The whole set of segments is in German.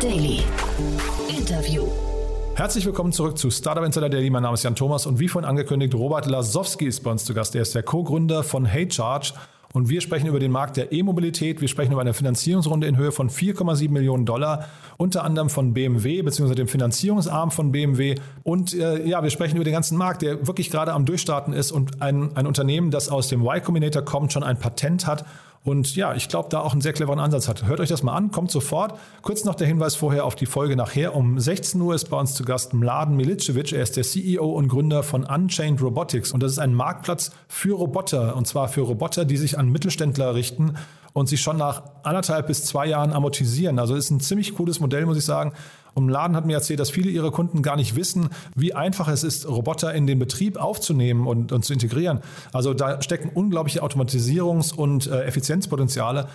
Daily. Interview. Herzlich willkommen zurück zu Startup Insider Daily. Mein Name ist Jan Thomas und wie vorhin angekündigt, Robert Lasowski ist bei uns zu Gast. Er ist der Co-Gründer von HeyCharge und wir sprechen über den Markt der E-Mobilität. Wir sprechen über eine Finanzierungsrunde in Höhe von 4,7 Millionen Dollar, unter anderem von BMW bzw. dem Finanzierungsarm von BMW. Und äh, ja, wir sprechen über den ganzen Markt, der wirklich gerade am Durchstarten ist und ein, ein Unternehmen, das aus dem Y Combinator kommt, schon ein Patent hat und ja, ich glaube, da auch einen sehr cleveren Ansatz hat. Hört euch das mal an, kommt sofort. Kurz noch der Hinweis vorher auf die Folge nachher. Um 16 Uhr ist bei uns zu Gast Mladen Milicevic. Er ist der CEO und Gründer von Unchained Robotics. Und das ist ein Marktplatz für Roboter. Und zwar für Roboter, die sich an Mittelständler richten und sich schon nach anderthalb bis zwei Jahren amortisieren. Also ist ein ziemlich cooles Modell, muss ich sagen. Und Laden hat mir erzählt, dass viele ihrer Kunden gar nicht wissen, wie einfach es ist, Roboter in den Betrieb aufzunehmen und, und zu integrieren. Also da stecken unglaubliche Automatisierungs- und äh, Effizienzpotenziale.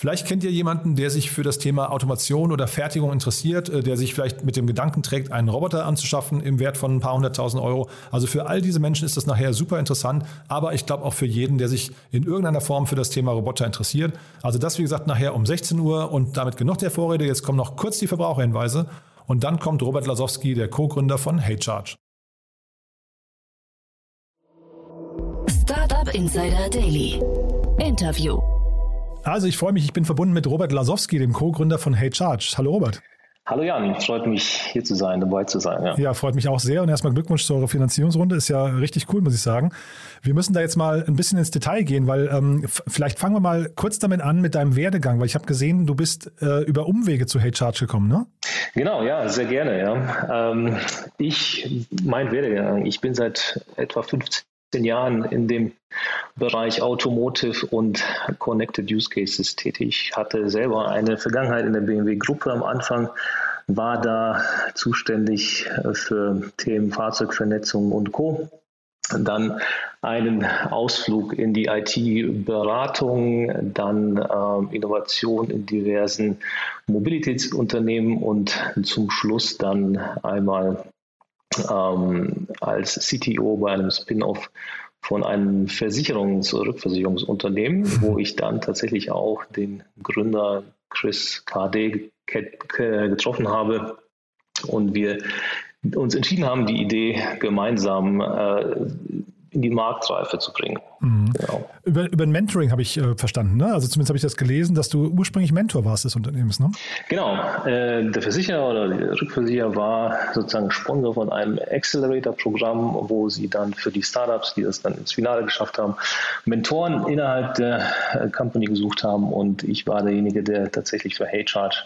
Vielleicht kennt ihr jemanden, der sich für das Thema Automation oder Fertigung interessiert, äh, der sich vielleicht mit dem Gedanken trägt, einen Roboter anzuschaffen im Wert von ein paar hunderttausend Euro. Also für all diese Menschen ist das nachher super interessant, aber ich glaube auch für jeden, der sich in irgendeiner Form für das Thema Roboter interessiert. Also das, wie gesagt, nachher um 16 Uhr und damit genug der Vorrede. Jetzt kommen noch kurz die Verbraucherhinweise und dann kommt Robert Lasowski, der Co-Gründer von HeyCharge. Startup Insider Daily. Interview. Also ich freue mich, ich bin verbunden mit Robert Lasowski, dem Co-Gründer von HeyCharge. Hallo Robert. Hallo Jan, freut mich hier zu sein, dabei zu sein. Ja. ja, freut mich auch sehr und erstmal Glückwunsch zu eurer Finanzierungsrunde. Ist ja richtig cool, muss ich sagen. Wir müssen da jetzt mal ein bisschen ins Detail gehen, weil ähm, vielleicht fangen wir mal kurz damit an mit deinem Werdegang, weil ich habe gesehen, du bist äh, über Umwege zu HeyCharge gekommen, ne? Genau, ja, sehr gerne. Ja. Ähm, ich, mein Werdegang, ich bin seit etwa 15 Jahren in dem Bereich Automotive und Connected Use Cases tätig. Ich hatte selber eine Vergangenheit in der BMW-Gruppe am Anfang, war da zuständig für Themen Fahrzeugvernetzung und Co. Dann einen Ausflug in die IT-Beratung, dann äh, Innovation in diversen Mobilitätsunternehmen und zum Schluss dann einmal ähm, als CTO bei einem Spin-off von einem Versicherungs- oder Rückversicherungsunternehmen, wo ich dann tatsächlich auch den Gründer Chris KD getroffen habe und wir uns entschieden haben, die Idee gemeinsam äh, in die Marktreife zu bringen. Mhm. Genau. Über, über ein Mentoring habe ich äh, verstanden, ne? Also zumindest habe ich das gelesen, dass du ursprünglich Mentor warst des Unternehmens, ne? Genau. Äh, der Versicherer oder der Rückversicherer war sozusagen Sponsor von einem Accelerator-Programm, wo sie dann für die Startups, die das dann ins Finale geschafft haben, Mentoren innerhalb der äh, Company gesucht haben und ich war derjenige, der tatsächlich für HeyCharge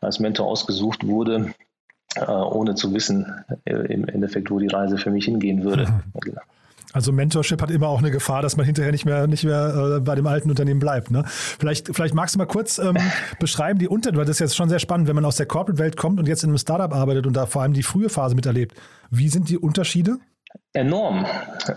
als Mentor ausgesucht wurde äh, ohne zu wissen, äh, im Endeffekt, wo die Reise für mich hingehen würde. Mhm. Also Mentorship hat immer auch eine Gefahr, dass man hinterher nicht mehr, nicht mehr äh, bei dem alten Unternehmen bleibt. Ne? Vielleicht, vielleicht magst du mal kurz ähm, beschreiben, die Unter, das ist jetzt schon sehr spannend, wenn man aus der Corporate-Welt kommt und jetzt in einem Startup arbeitet und da vor allem die frühe Phase miterlebt. Wie sind die Unterschiede? Enorm,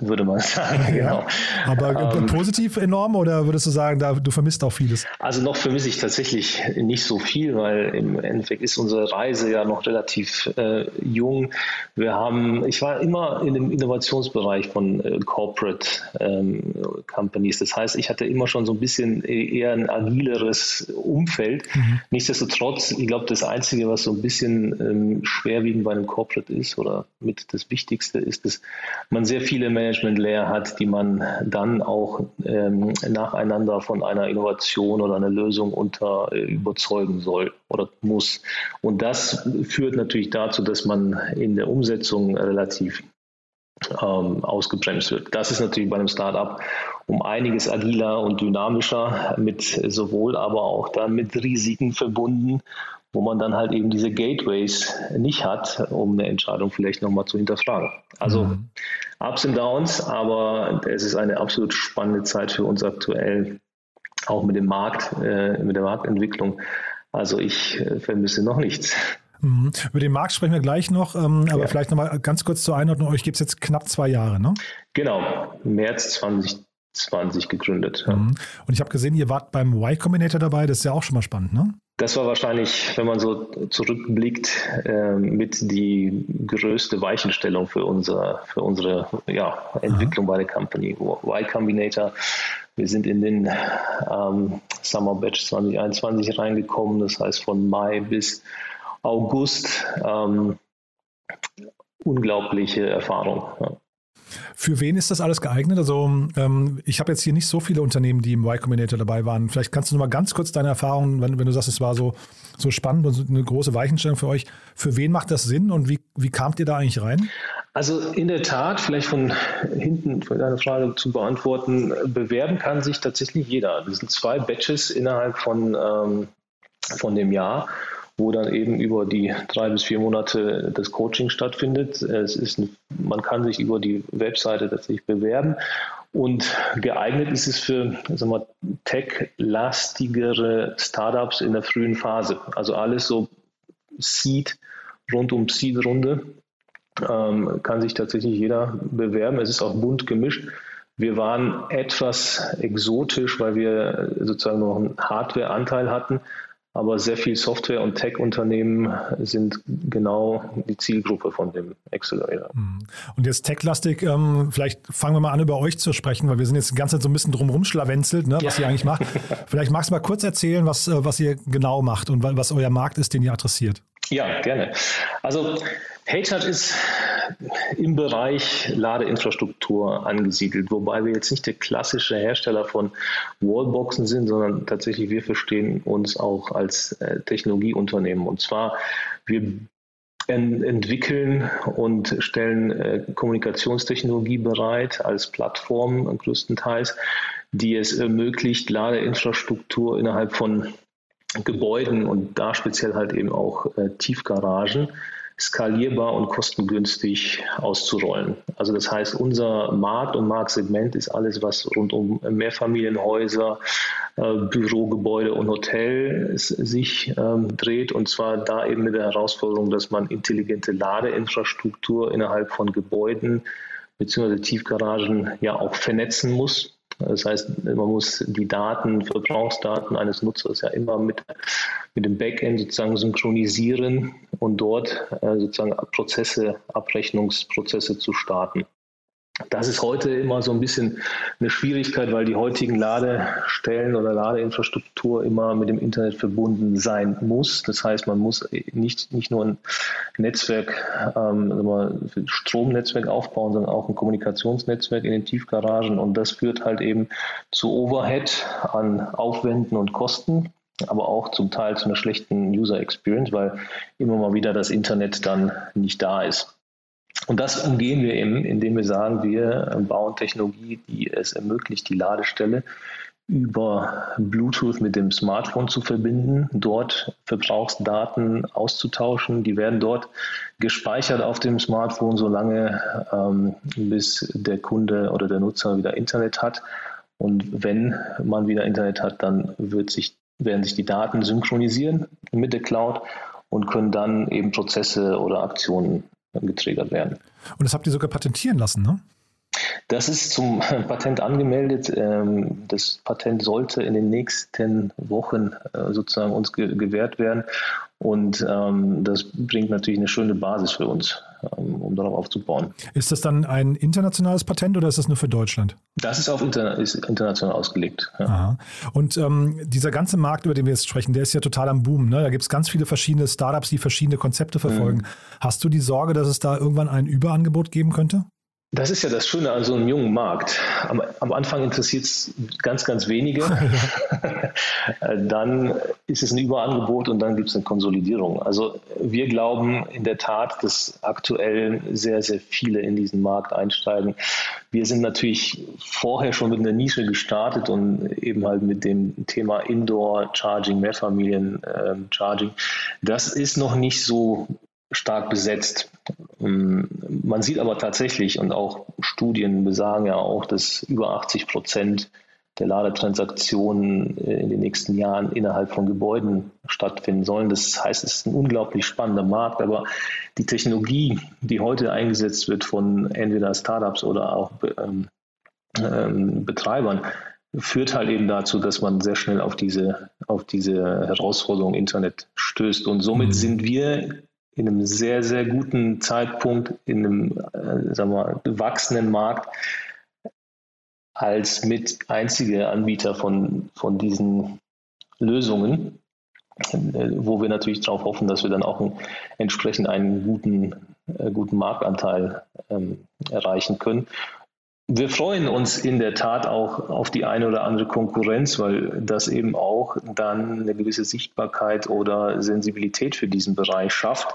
würde man sagen. Genau. Aber ähm, positiv enorm oder würdest du sagen, da, du vermisst auch vieles? Also noch vermisse ich tatsächlich nicht so viel, weil im Endeffekt ist unsere Reise ja noch relativ äh, jung. Wir haben, ich war immer in dem Innovationsbereich von äh, Corporate ähm, Companies. Das heißt, ich hatte immer schon so ein bisschen eher ein agileres Umfeld. Mhm. Nichtsdestotrotz, ich glaube, das Einzige, was so ein bisschen ähm, schwerwiegend bei einem Corporate ist oder mit das Wichtigste ist, dass man sehr viele Management-Layer hat, die man dann auch ähm, nacheinander von einer Innovation oder einer Lösung unter äh, überzeugen soll oder muss. Und das führt natürlich dazu, dass man in der Umsetzung relativ ähm, ausgebremst wird. Das ist natürlich bei einem Startup um einiges agiler und dynamischer, mit sowohl aber auch dann mit Risiken verbunden wo man dann halt eben diese Gateways nicht hat, um eine Entscheidung vielleicht nochmal zu hinterfragen. Also mhm. Ups und Downs, aber es ist eine absolut spannende Zeit für uns aktuell, auch mit dem Markt, äh, mit der Marktentwicklung. Also ich äh, vermisse noch nichts. Mhm. Über den Markt sprechen wir gleich noch, ähm, aber ja. vielleicht nochmal ganz kurz zur Einordnung. Euch gibt es jetzt knapp zwei Jahre, ne? Genau, März 2020 gegründet. Ja. Mhm. Und ich habe gesehen, ihr wart beim Y Combinator dabei, das ist ja auch schon mal spannend, ne? Das war wahrscheinlich, wenn man so zurückblickt, äh, mit die größte Weichenstellung für, unser, für unsere ja, Entwicklung bei der Company. Y Combinator, wir sind in den ähm, Summer Batch 2021 reingekommen, das heißt von Mai bis August. Ähm, unglaubliche Erfahrung. Ja. Für wen ist das alles geeignet? Also ähm, ich habe jetzt hier nicht so viele Unternehmen, die im Y Combinator dabei waren. Vielleicht kannst du noch mal ganz kurz deine Erfahrungen, wenn, wenn du sagst, es war so, so spannend und eine große Weichenstellung für euch. Für wen macht das Sinn und wie, wie kamt ihr da eigentlich rein? Also in der Tat, vielleicht von hinten von deiner Frage zu beantworten, bewerben kann sich tatsächlich jeder. Das sind zwei Batches innerhalb von, ähm, von dem Jahr wo dann eben über die drei bis vier Monate das Coaching stattfindet. Es ist, man kann sich über die Webseite tatsächlich bewerben und geeignet ist es für tech-lastigere Startups in der frühen Phase. Also alles so Seed, rund um Seed-Runde ähm, kann sich tatsächlich jeder bewerben. Es ist auch bunt gemischt. Wir waren etwas exotisch, weil wir sozusagen noch einen Hardware-Anteil hatten aber sehr viel Software- und Tech-Unternehmen sind genau die Zielgruppe von dem Accelerator. Mhm. Und jetzt techlastig, ähm, vielleicht fangen wir mal an, über euch zu sprechen, weil wir sind jetzt die ganze Zeit so ein bisschen drumherum schlawenzelt, ne, was ja. ihr eigentlich macht. vielleicht magst du mal kurz erzählen, was, äh, was ihr genau macht und was euer Markt ist, den ihr adressiert. Ja, gerne. Also HeyCharge ist im Bereich Ladeinfrastruktur angesiedelt, wobei wir jetzt nicht der klassische Hersteller von Wallboxen sind, sondern tatsächlich wir verstehen uns auch als äh, Technologieunternehmen. Und zwar wir entwickeln und stellen äh, Kommunikationstechnologie bereit als Plattform größtenteils, die es ermöglicht, Ladeinfrastruktur innerhalb von Gebäuden und da speziell halt eben auch äh, Tiefgaragen skalierbar und kostengünstig auszurollen. Also das heißt, unser Markt und Marktsegment ist alles, was rund um Mehrfamilienhäuser, äh, Bürogebäude und Hotels sich ähm, dreht. Und zwar da eben mit der Herausforderung, dass man intelligente Ladeinfrastruktur innerhalb von Gebäuden bzw. Tiefgaragen ja auch vernetzen muss. Das heißt, man muss die Daten, Verbrauchsdaten eines Nutzers ja immer mit, mit dem Backend sozusagen synchronisieren und dort äh, sozusagen Prozesse, Abrechnungsprozesse zu starten. Das ist heute immer so ein bisschen eine Schwierigkeit, weil die heutigen Ladestellen oder Ladeinfrastruktur immer mit dem Internet verbunden sein muss. Das heißt, man muss nicht, nicht nur ein Netzwerk, ähm, ein Stromnetzwerk aufbauen, sondern auch ein Kommunikationsnetzwerk in den Tiefgaragen. Und das führt halt eben zu Overhead an Aufwänden und Kosten aber auch zum Teil zu einer schlechten User Experience, weil immer mal wieder das Internet dann nicht da ist. Und das umgehen wir eben, indem wir sagen, wir bauen Technologie, die es ermöglicht, die Ladestelle über Bluetooth mit dem Smartphone zu verbinden, dort Verbrauchsdaten auszutauschen. Die werden dort gespeichert auf dem Smartphone, solange ähm, bis der Kunde oder der Nutzer wieder Internet hat. Und wenn man wieder Internet hat, dann wird sich, werden sich die Daten synchronisieren mit der Cloud und können dann eben Prozesse oder Aktionen getriggert werden. Und das habt ihr sogar patentieren lassen, ne? Das ist zum Patent angemeldet. Ähm, das Patent sollte in den nächsten Wochen äh, sozusagen uns gewährt werden. Und ähm, das bringt natürlich eine schöne Basis für uns, ähm, darauf aufzubauen. Ist das dann ein internationales Patent oder ist das nur für Deutschland? Das ist, auf interna ist international ausgelegt. Ja. Und ähm, dieser ganze Markt, über den wir jetzt sprechen, der ist ja total am Boom. Ne? Da gibt es ganz viele verschiedene Startups, die verschiedene Konzepte verfolgen. Mhm. Hast du die Sorge, dass es da irgendwann ein Überangebot geben könnte? Das ist ja das Schöne an so einem jungen Markt. Am, am Anfang interessiert es ganz, ganz wenige. dann ist es ein Überangebot und dann gibt es eine Konsolidierung. Also wir glauben in der Tat, dass aktuell sehr, sehr viele in diesen Markt einsteigen. Wir sind natürlich vorher schon mit einer Nische gestartet und eben halt mit dem Thema Indoor Charging, Mehrfamilien ähm, Charging. Das ist noch nicht so stark besetzt. Ähm, man sieht aber tatsächlich, und auch Studien besagen ja auch, dass über 80 Prozent der Ladetransaktionen äh, in den nächsten Jahren innerhalb von Gebäuden stattfinden sollen. Das heißt, es ist ein unglaublich spannender Markt, aber die Technologie, die heute eingesetzt wird von entweder Startups oder auch ähm, ähm, Betreibern, führt halt eben dazu, dass man sehr schnell auf diese, auf diese Herausforderung Internet stößt. Und somit mhm. sind wir in einem sehr, sehr guten Zeitpunkt in einem äh, sagen wir, wachsenden Markt als mit einzige Anbieter von, von diesen Lösungen. wo wir natürlich darauf hoffen, dass wir dann auch einen, entsprechend einen guten, äh, guten Marktanteil ähm, erreichen können. Wir freuen uns in der Tat auch auf die eine oder andere Konkurrenz, weil das eben auch dann eine gewisse Sichtbarkeit oder Sensibilität für diesen Bereich schafft,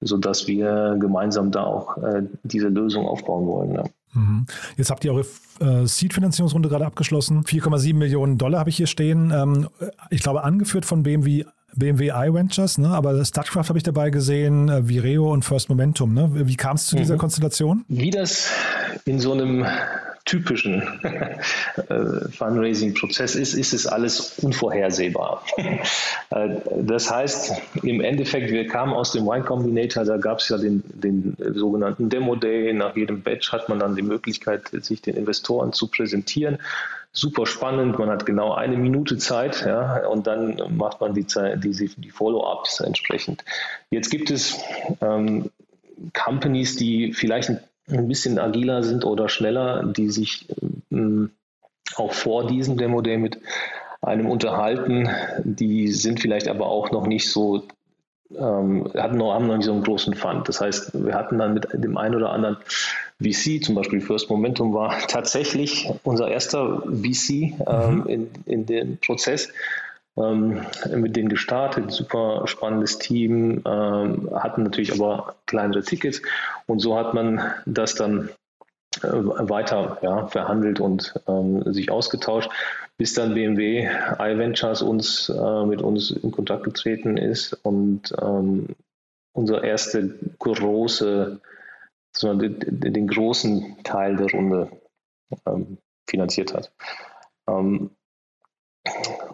sodass wir gemeinsam da auch äh, diese Lösung aufbauen wollen. Ja. Mhm. Jetzt habt ihr eure äh, Seed-Finanzierungsrunde gerade abgeschlossen. 4,7 Millionen Dollar habe ich hier stehen. Ähm, ich glaube, angeführt von BMW, BMW iVentures, ne? aber StatCraft habe ich dabei gesehen, äh, Vireo und First Momentum. Ne? Wie kam es zu mhm. dieser Konstellation? Wie das in so einem typischen äh, Fundraising-Prozess ist, ist es alles unvorhersehbar. Äh, das heißt, im Endeffekt, wir kamen aus dem Y Combinator, da gab es ja den, den sogenannten Demo Day. Nach jedem Batch hat man dann die Möglichkeit, sich den Investoren zu präsentieren super spannend. Man hat genau eine Minute Zeit, ja, und dann macht man die, die, die Follow-ups entsprechend. Jetzt gibt es ähm, Companies, die vielleicht ein bisschen agiler sind oder schneller, die sich ähm, auch vor diesem Demo Day mit einem unterhalten. Die sind vielleicht aber auch noch nicht so, ähm, hatten noch, haben noch nicht so einen großen Fund. Das heißt, wir hatten dann mit dem einen oder anderen VC, zum Beispiel First Momentum war tatsächlich unser erster VC ähm, mhm. in, in dem Prozess ähm, mit denen gestartet, super spannendes Team, ähm, hatten natürlich aber kleinere Tickets und so hat man das dann weiter ja, verhandelt und ähm, sich ausgetauscht, bis dann BMW iVentures uns äh, mit uns in Kontakt getreten ist und ähm, unser erste große, den, den, großen Teil der Runde ähm, finanziert hat. Ähm,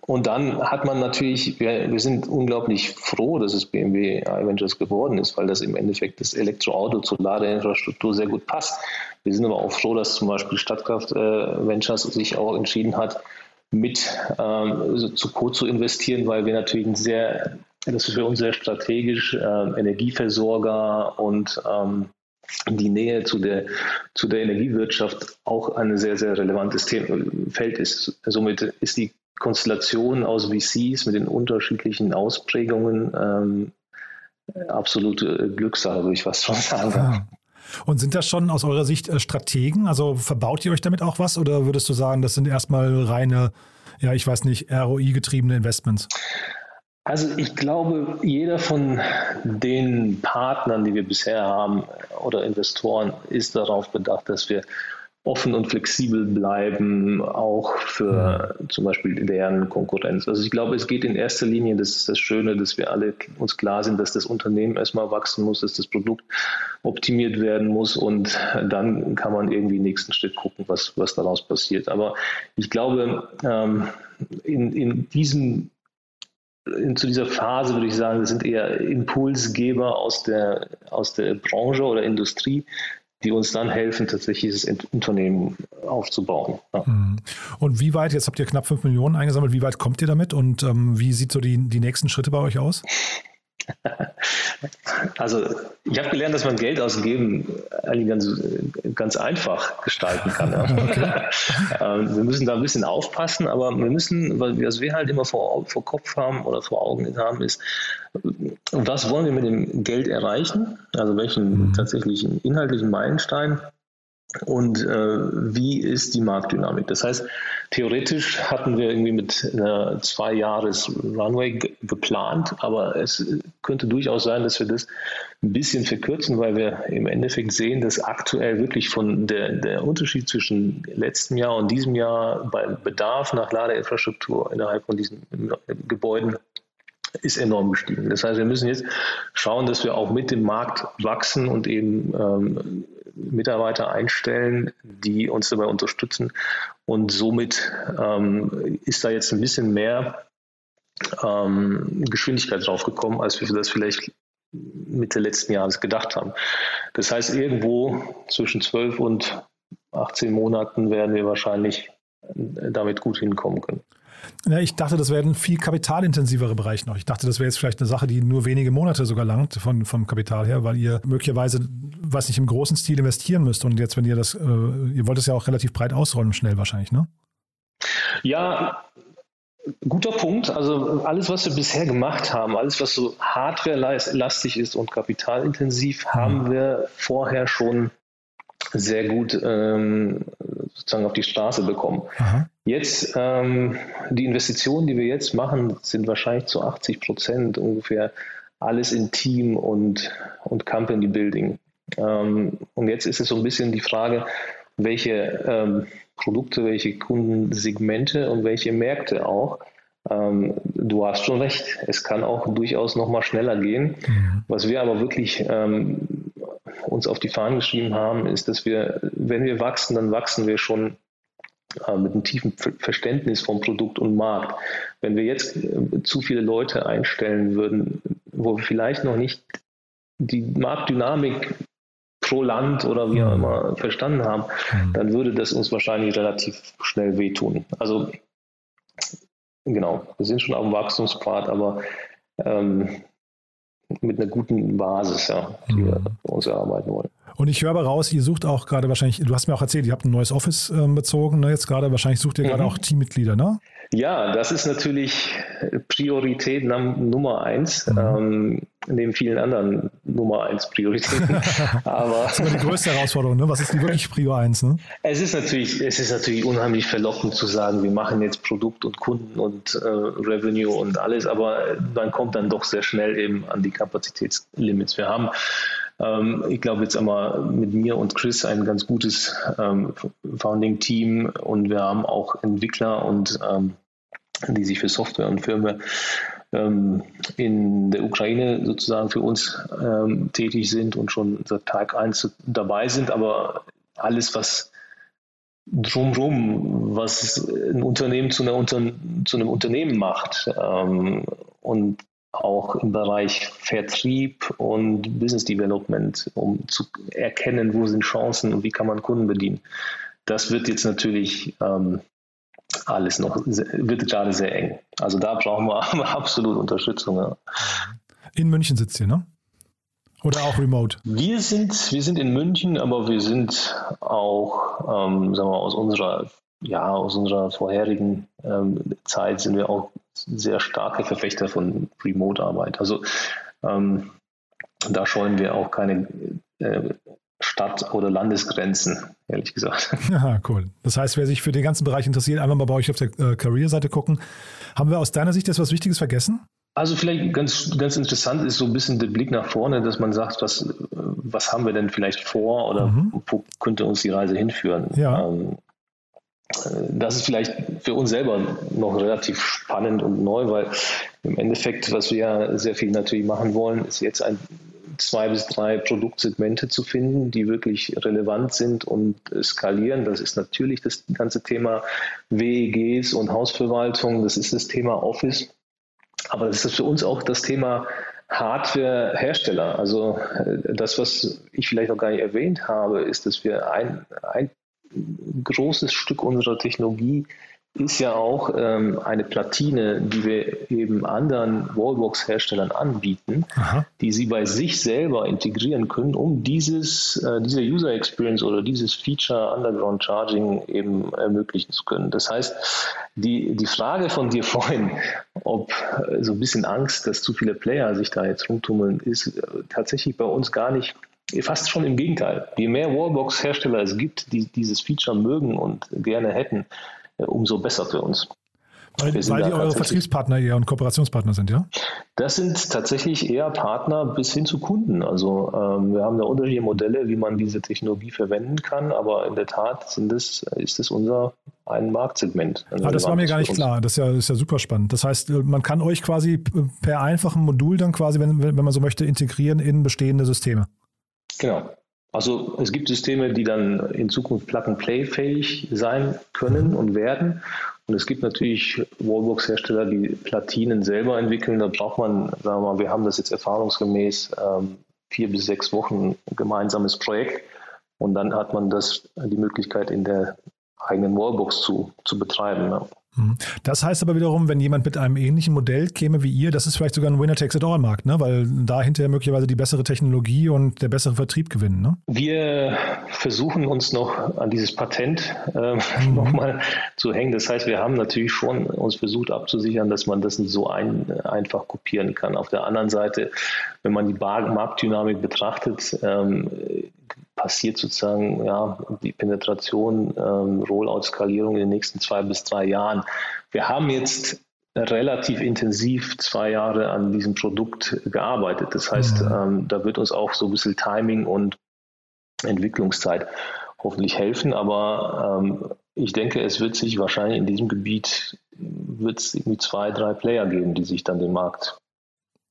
und dann hat man natürlich, wir, wir, sind unglaublich froh, dass es BMW iVentures geworden ist, weil das im Endeffekt das Elektroauto zur Ladeinfrastruktur sehr gut passt. Wir sind aber auch froh, dass zum Beispiel Stadtkraft äh, Ventures sich auch entschieden hat, mit ähm, zu Co zu investieren, weil wir natürlich ein sehr, das ist für uns sehr strategisch, äh, Energieversorger und ähm, die Nähe zu der, zu der Energiewirtschaft auch ein sehr, sehr relevantes Feld ist. Somit ist die Konstellation aus VCs mit den unterschiedlichen Ausprägungen ähm, absolute Glückssache, würde ich fast schon sagen. Ja. Und sind das schon aus eurer Sicht äh, Strategen? Also verbaut ihr euch damit auch was oder würdest du sagen, das sind erstmal reine, ja, ich weiß nicht, ROI-getriebene Investments? Also ich glaube, jeder von den Partnern, die wir bisher haben oder Investoren, ist darauf bedacht, dass wir offen und flexibel bleiben, auch für mhm. zum Beispiel deren Konkurrenz. Also ich glaube, es geht in erster Linie, das ist das Schöne, dass wir alle uns klar sind, dass das Unternehmen erstmal wachsen muss, dass das Produkt optimiert werden muss und dann kann man irgendwie nächsten Schritt gucken, was, was daraus passiert. Aber ich glaube, ähm, in, in diesem in, zu dieser Phase würde ich sagen, das sind eher Impulsgeber aus der, aus der Branche oder Industrie, die uns dann helfen, tatsächlich dieses Unternehmen aufzubauen. Ja. Mhm. Und wie weit, jetzt habt ihr knapp 5 Millionen eingesammelt, wie weit kommt ihr damit und ähm, wie sieht so die, die nächsten Schritte bei euch aus? Also ich habe gelernt, dass man Geld ausgeben eigentlich ganz, ganz einfach gestalten kann. Ja. Okay. Ähm, wir müssen da ein bisschen aufpassen, aber wir müssen, was wir halt immer vor, vor Kopf haben oder vor Augen haben, ist, was wollen wir mit dem Geld erreichen? Also welchen mhm. tatsächlichen inhaltlichen Meilenstein und äh, wie ist die Marktdynamik. Das heißt, theoretisch hatten wir irgendwie mit einer zwei Jahres Runway geplant, aber es könnte durchaus sein, dass wir das ein bisschen verkürzen, weil wir im Endeffekt sehen, dass aktuell wirklich von der, der Unterschied zwischen letztem Jahr und diesem Jahr beim Bedarf nach Ladeinfrastruktur innerhalb von diesen Gebäuden ist enorm gestiegen. Das heißt, wir müssen jetzt schauen, dass wir auch mit dem Markt wachsen und eben ähm, Mitarbeiter einstellen, die uns dabei unterstützen. Und somit ähm, ist da jetzt ein bisschen mehr ähm, Geschwindigkeit draufgekommen, als wir das vielleicht Mitte letzten Jahres gedacht haben. Das heißt, irgendwo zwischen 12 und 18 Monaten werden wir wahrscheinlich damit gut hinkommen können. Ja, ich dachte, das wäre ein viel kapitalintensivere Bereich noch. Ich dachte, das wäre jetzt vielleicht eine Sache, die nur wenige Monate sogar langt von, vom Kapital her, weil ihr möglicherweise, was nicht im großen Stil investieren müsst. Und jetzt, wenn ihr das, äh, ihr wollt es ja auch relativ breit ausrollen, schnell wahrscheinlich, ne? Ja, Guter Punkt. Also alles, was wir bisher gemacht haben, alles, was so hardware-lastig ist und kapitalintensiv, haben wir vorher schon sehr gut ähm, sozusagen auf die Straße bekommen. Aha. Jetzt ähm, die Investitionen, die wir jetzt machen, sind wahrscheinlich zu 80 Prozent ungefähr alles in Team und, und Company Building. Ähm, und jetzt ist es so ein bisschen die Frage, welche ähm, Produkte, welche Kundensegmente und welche Märkte auch. Ähm, du hast schon recht, es kann auch durchaus noch mal schneller gehen. Mhm. Was wir aber wirklich ähm, uns auf die Fahnen geschrieben haben, ist, dass wir, wenn wir wachsen, dann wachsen wir schon äh, mit einem tiefen Verständnis vom Produkt und Markt. Wenn wir jetzt äh, zu viele Leute einstellen würden, wo wir vielleicht noch nicht die Marktdynamik pro Land oder wie auch mhm. immer verstanden haben, mhm. dann würde das uns wahrscheinlich relativ schnell wehtun. Also genau, wir sind schon auf dem Wachstumspfad, aber ähm, mit einer guten Basis, ja, die mhm. wir uns erarbeiten wollen. Und ich höre aber raus, ihr sucht auch gerade wahrscheinlich, du hast mir auch erzählt, ihr habt ein neues Office ähm, bezogen, ne, jetzt gerade, wahrscheinlich sucht ihr mhm. gerade auch Teammitglieder, ne? Ja, das ist natürlich Priorität Nummer eins, mhm. ähm, neben vielen anderen Nummer eins Prioritäten. Aber das ist immer die größte Herausforderung, ne? Was ist die wirklich Prio eins? Ne? Es ist natürlich, es ist natürlich unheimlich verlockend zu sagen, wir machen jetzt Produkt und Kunden und äh, Revenue und alles, aber man kommt dann doch sehr schnell eben an die Kapazitätslimits. Wir haben ähm, ich glaube jetzt einmal mit mir und Chris ein ganz gutes ähm, Founding-Team und wir haben auch Entwickler und ähm, die sich für Software und Firmen ähm, in der Ukraine sozusagen für uns ähm, tätig sind und schon seit Tag 1 dabei sind, aber alles, was drumherum, was ein Unternehmen zu, Unter zu einem Unternehmen macht ähm, und auch im Bereich Vertrieb und Business Development, um zu erkennen, wo sind Chancen und wie kann man Kunden bedienen. Das wird jetzt natürlich ähm, alles noch, wird gerade sehr eng. Also da brauchen wir absolut Unterstützung. Ja. In München sitzt ihr, ne? Oder auch remote? Wir sind, wir sind in München, aber wir sind auch, ähm, sagen wir mal, aus unserer, ja, aus unserer vorherigen ähm, Zeit sind wir auch sehr starke Verfechter von Remote-Arbeit. Also ähm, da scheuen wir auch keine äh, Stadt- oder Landesgrenzen, ehrlich gesagt. Ja, cool. Das heißt, wer sich für den ganzen Bereich interessiert, einfach mal bei euch auf der äh, Career-Seite gucken. Haben wir aus deiner Sicht etwas Wichtiges vergessen? Also vielleicht ganz, ganz interessant ist so ein bisschen der Blick nach vorne, dass man sagt, was, was haben wir denn vielleicht vor oder mhm. wo könnte uns die Reise hinführen? Ja. Ähm, das ist vielleicht für uns selber noch relativ spannend und neu, weil im Endeffekt, was wir sehr viel natürlich machen wollen, ist jetzt ein zwei bis drei Produktsegmente zu finden, die wirklich relevant sind und skalieren. Das ist natürlich das ganze Thema WEGs und Hausverwaltung, das ist das Thema Office, aber das ist für uns auch das Thema Hardware-Hersteller. Also äh, das, was ich vielleicht noch gar nicht erwähnt habe, ist, dass wir ein, ein großes Stück unserer Technologie ist ja auch ähm, eine Platine, die wir eben anderen Wallbox-Herstellern anbieten, Aha. die sie bei sich selber integrieren können, um dieses, äh, diese User Experience oder dieses Feature Underground Charging eben ermöglichen zu können. Das heißt, die, die Frage von dir vorhin, ob äh, so ein bisschen Angst, dass zu viele Player sich da jetzt rumtummeln, ist äh, tatsächlich bei uns gar nicht Fast schon im Gegenteil. Je mehr Wallbox-Hersteller es gibt, die dieses Feature mögen und gerne hätten, äh, umso besser für uns. Weil, weil die eure Vertriebspartner eher und Kooperationspartner sind, ja? Das sind tatsächlich eher Partner bis hin zu Kunden. Also ähm, wir haben da unterschiedliche Modelle, wie man diese Technologie verwenden kann, aber in der Tat sind das, ist es unser ein Marktsegment. Ah, das war mir gar nicht klar. Das ist, ja, ist ja super spannend. Das heißt, äh, man kann euch quasi per einfachem Modul dann quasi, wenn, wenn man so möchte, integrieren in bestehende Systeme. Genau. Also es gibt Systeme, die dann in Zukunft Plug-and-Play-fähig sein können und werden. Und es gibt natürlich Wallbox-Hersteller, die Platinen selber entwickeln. Da braucht man, sagen wir mal, wir haben das jetzt erfahrungsgemäß ähm, vier bis sechs Wochen gemeinsames Projekt. Und dann hat man das die Möglichkeit in der eigenen Wallbox zu, zu betreiben. Ja. Mhm. Das heißt aber wiederum, wenn jemand mit einem ähnlichen Modell käme wie ihr, das ist vielleicht sogar ein Winner-Takes-it-all-Markt, ne? weil da hinterher möglicherweise die bessere Technologie und der bessere Vertrieb gewinnen. Ne? Wir versuchen uns noch an dieses Patent äh, mhm. nochmal zu hängen. Das heißt, wir haben natürlich schon uns versucht abzusichern, dass man das nicht so ein, einfach kopieren kann. Auf der anderen Seite, wenn man die Marktdynamik betrachtet, ähm, passiert sozusagen ja, die Penetration, ähm, Rollout-Skalierung in den nächsten zwei bis drei Jahren. Wir haben jetzt relativ intensiv zwei Jahre an diesem Produkt gearbeitet. Das heißt, mhm. ähm, da wird uns auch so ein bisschen Timing und Entwicklungszeit hoffentlich helfen. Aber ähm, ich denke, es wird sich wahrscheinlich in diesem Gebiet wird es irgendwie zwei, drei Player geben, die sich dann den Markt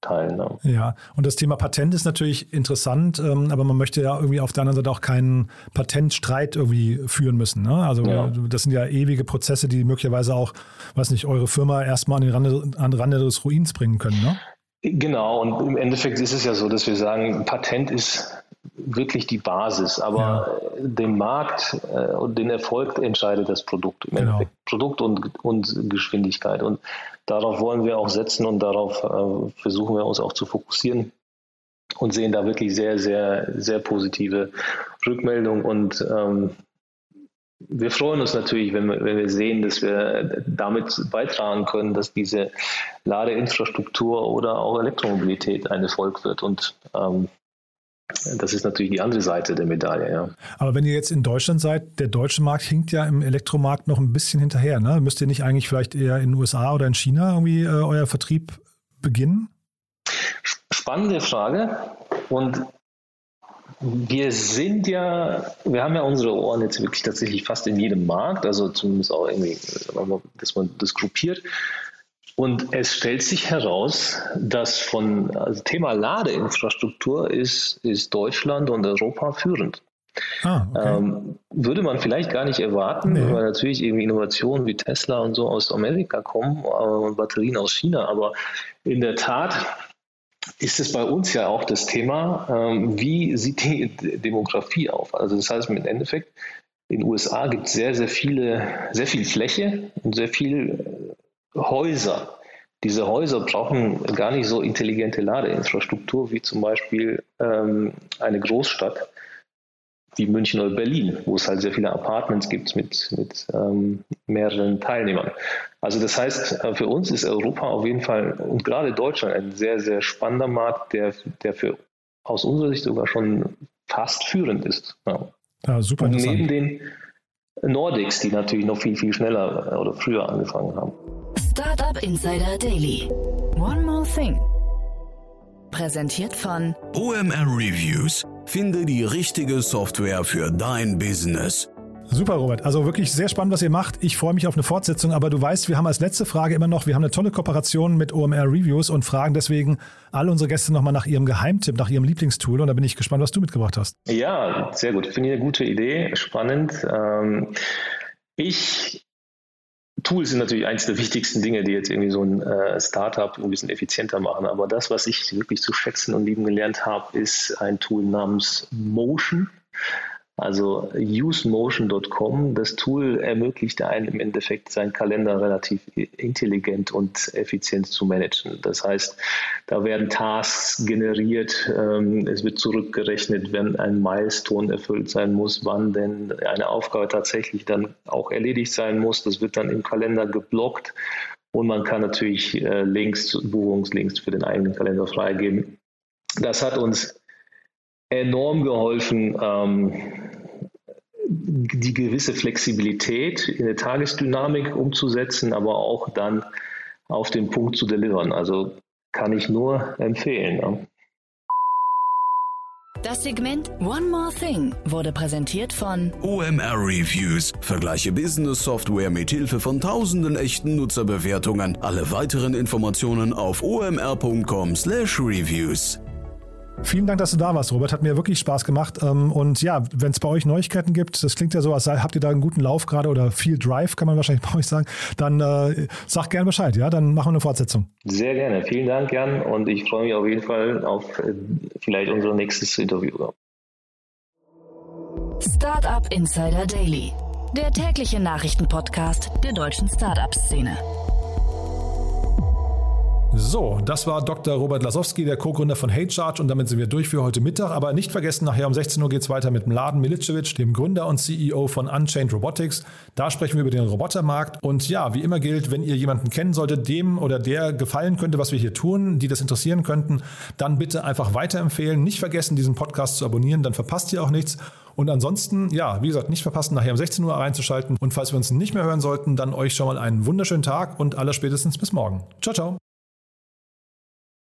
teilen. Ne? Ja, und das Thema Patent ist natürlich interessant, ähm, aber man möchte ja irgendwie auf der anderen Seite auch keinen Patentstreit irgendwie führen müssen. Ne? Also ja. das sind ja ewige Prozesse, die möglicherweise auch, weiß nicht, eure Firma erstmal an den Rande, an den Rande des Ruins bringen können. Ne? Genau, und im Endeffekt ist es ja so, dass wir sagen, Patent ist wirklich die Basis, aber ja. den Markt äh, und den Erfolg entscheidet das Produkt im genau. Endeffekt. Produkt und, und Geschwindigkeit. Und darauf wollen wir auch setzen und darauf äh, versuchen wir uns auch zu fokussieren und sehen da wirklich sehr, sehr, sehr positive Rückmeldungen und ähm, wir freuen uns natürlich, wenn wir, wenn wir sehen, dass wir damit beitragen können, dass diese Ladeinfrastruktur oder auch Elektromobilität ein Erfolg wird. Und ähm, das ist natürlich die andere Seite der Medaille, ja. Aber wenn ihr jetzt in Deutschland seid, der deutsche Markt hinkt ja im Elektromarkt noch ein bisschen hinterher. Ne? Müsst ihr nicht eigentlich vielleicht eher in den USA oder in China irgendwie äh, euer Vertrieb beginnen? Spannende Frage. Und wir sind ja, wir haben ja unsere Ohren jetzt wirklich tatsächlich fast in jedem Markt, also zumindest auch irgendwie, dass man das gruppiert. Und es stellt sich heraus, dass von also Thema Ladeinfrastruktur ist, ist Deutschland und Europa führend. Ah, okay. ähm, würde man vielleicht gar nicht erwarten, nee. weil natürlich irgendwie Innovationen wie Tesla und so aus Amerika kommen äh, und Batterien aus China. Aber in der Tat ist es bei uns ja auch das Thema, ähm, wie sieht die Demografie auf? Also das heißt im Endeffekt, in den USA gibt es sehr, sehr viele, sehr viel Fläche und sehr viel äh, Häuser. Diese Häuser brauchen gar nicht so intelligente Ladeinfrastruktur wie zum Beispiel ähm, eine Großstadt wie München oder Berlin, wo es halt sehr viele Apartments gibt mit, mit ähm, mehreren Teilnehmern. Also das heißt, äh, für uns ist Europa auf jeden Fall und gerade Deutschland ein sehr, sehr spannender Markt, der, der für aus unserer Sicht sogar schon fast führend ist. Ja, ja super. Und neben den Nordics, die natürlich noch viel, viel schneller oder früher angefangen haben. Startup Insider Daily. One more thing. Präsentiert von OMR Reviews Finde die richtige Software für dein Business. Super, Robert. Also wirklich sehr spannend, was ihr macht. Ich freue mich auf eine Fortsetzung, aber du weißt, wir haben als letzte Frage immer noch, wir haben eine tolle Kooperation mit OMR Reviews und fragen deswegen alle unsere Gäste nochmal nach ihrem Geheimtipp, nach ihrem Lieblingstool. Und da bin ich gespannt, was du mitgebracht hast. Ja, sehr gut. Finde ich eine gute Idee. Spannend. Ähm, ich Tools sind natürlich eines der wichtigsten Dinge, die jetzt irgendwie so ein äh, Startup ein bisschen effizienter machen. Aber das, was ich wirklich zu schätzen und lieben gelernt habe, ist ein Tool namens Motion. Also usemotion.com, das Tool ermöglicht einem im Endeffekt seinen Kalender relativ intelligent und effizient zu managen. Das heißt, da werden Tasks generiert, ähm, es wird zurückgerechnet, wenn ein Milestone erfüllt sein muss, wann denn eine Aufgabe tatsächlich dann auch erledigt sein muss. Das wird dann im Kalender geblockt und man kann natürlich äh, Links, Buchungslinks für den eigenen Kalender freigeben. Das hat uns enorm geholfen, ähm, die gewisse Flexibilität in der Tagesdynamik umzusetzen, aber auch dann auf den Punkt zu delivern. Also kann ich nur empfehlen. Ja. Das Segment One More Thing wurde präsentiert von OMR Reviews. Vergleiche Business Software mit Hilfe von tausenden echten Nutzerbewertungen. Alle weiteren Informationen auf omr.com/reviews. Vielen Dank, dass du da warst, Robert. Hat mir wirklich Spaß gemacht. Ähm, und ja, wenn es bei euch Neuigkeiten gibt, das klingt ja so, als habt ihr da einen guten Lauf gerade oder viel Drive, kann man wahrscheinlich bei euch sagen, dann äh, sag gerne Bescheid, ja? Dann machen wir eine Fortsetzung. Sehr gerne. Vielen Dank, Jan. Und ich freue mich auf jeden Fall auf äh, vielleicht unser nächstes Interview. Startup Insider Daily der tägliche Nachrichtenpodcast der deutschen Startup-Szene. So, das war Dr. Robert Lasowski, der Co-Gründer von HateCharge und damit sind wir durch für heute Mittag. Aber nicht vergessen, nachher um 16 Uhr geht es weiter mit Mladen Milicevic, dem Gründer und CEO von Unchained Robotics. Da sprechen wir über den Robotermarkt. Und ja, wie immer gilt, wenn ihr jemanden kennen solltet, dem oder der gefallen könnte, was wir hier tun, die das interessieren könnten, dann bitte einfach weiterempfehlen. Nicht vergessen, diesen Podcast zu abonnieren, dann verpasst ihr auch nichts. Und ansonsten, ja, wie gesagt, nicht verpassen, nachher um 16 Uhr reinzuschalten. Und falls wir uns nicht mehr hören sollten, dann euch schon mal einen wunderschönen Tag und aller spätestens bis morgen. Ciao, ciao.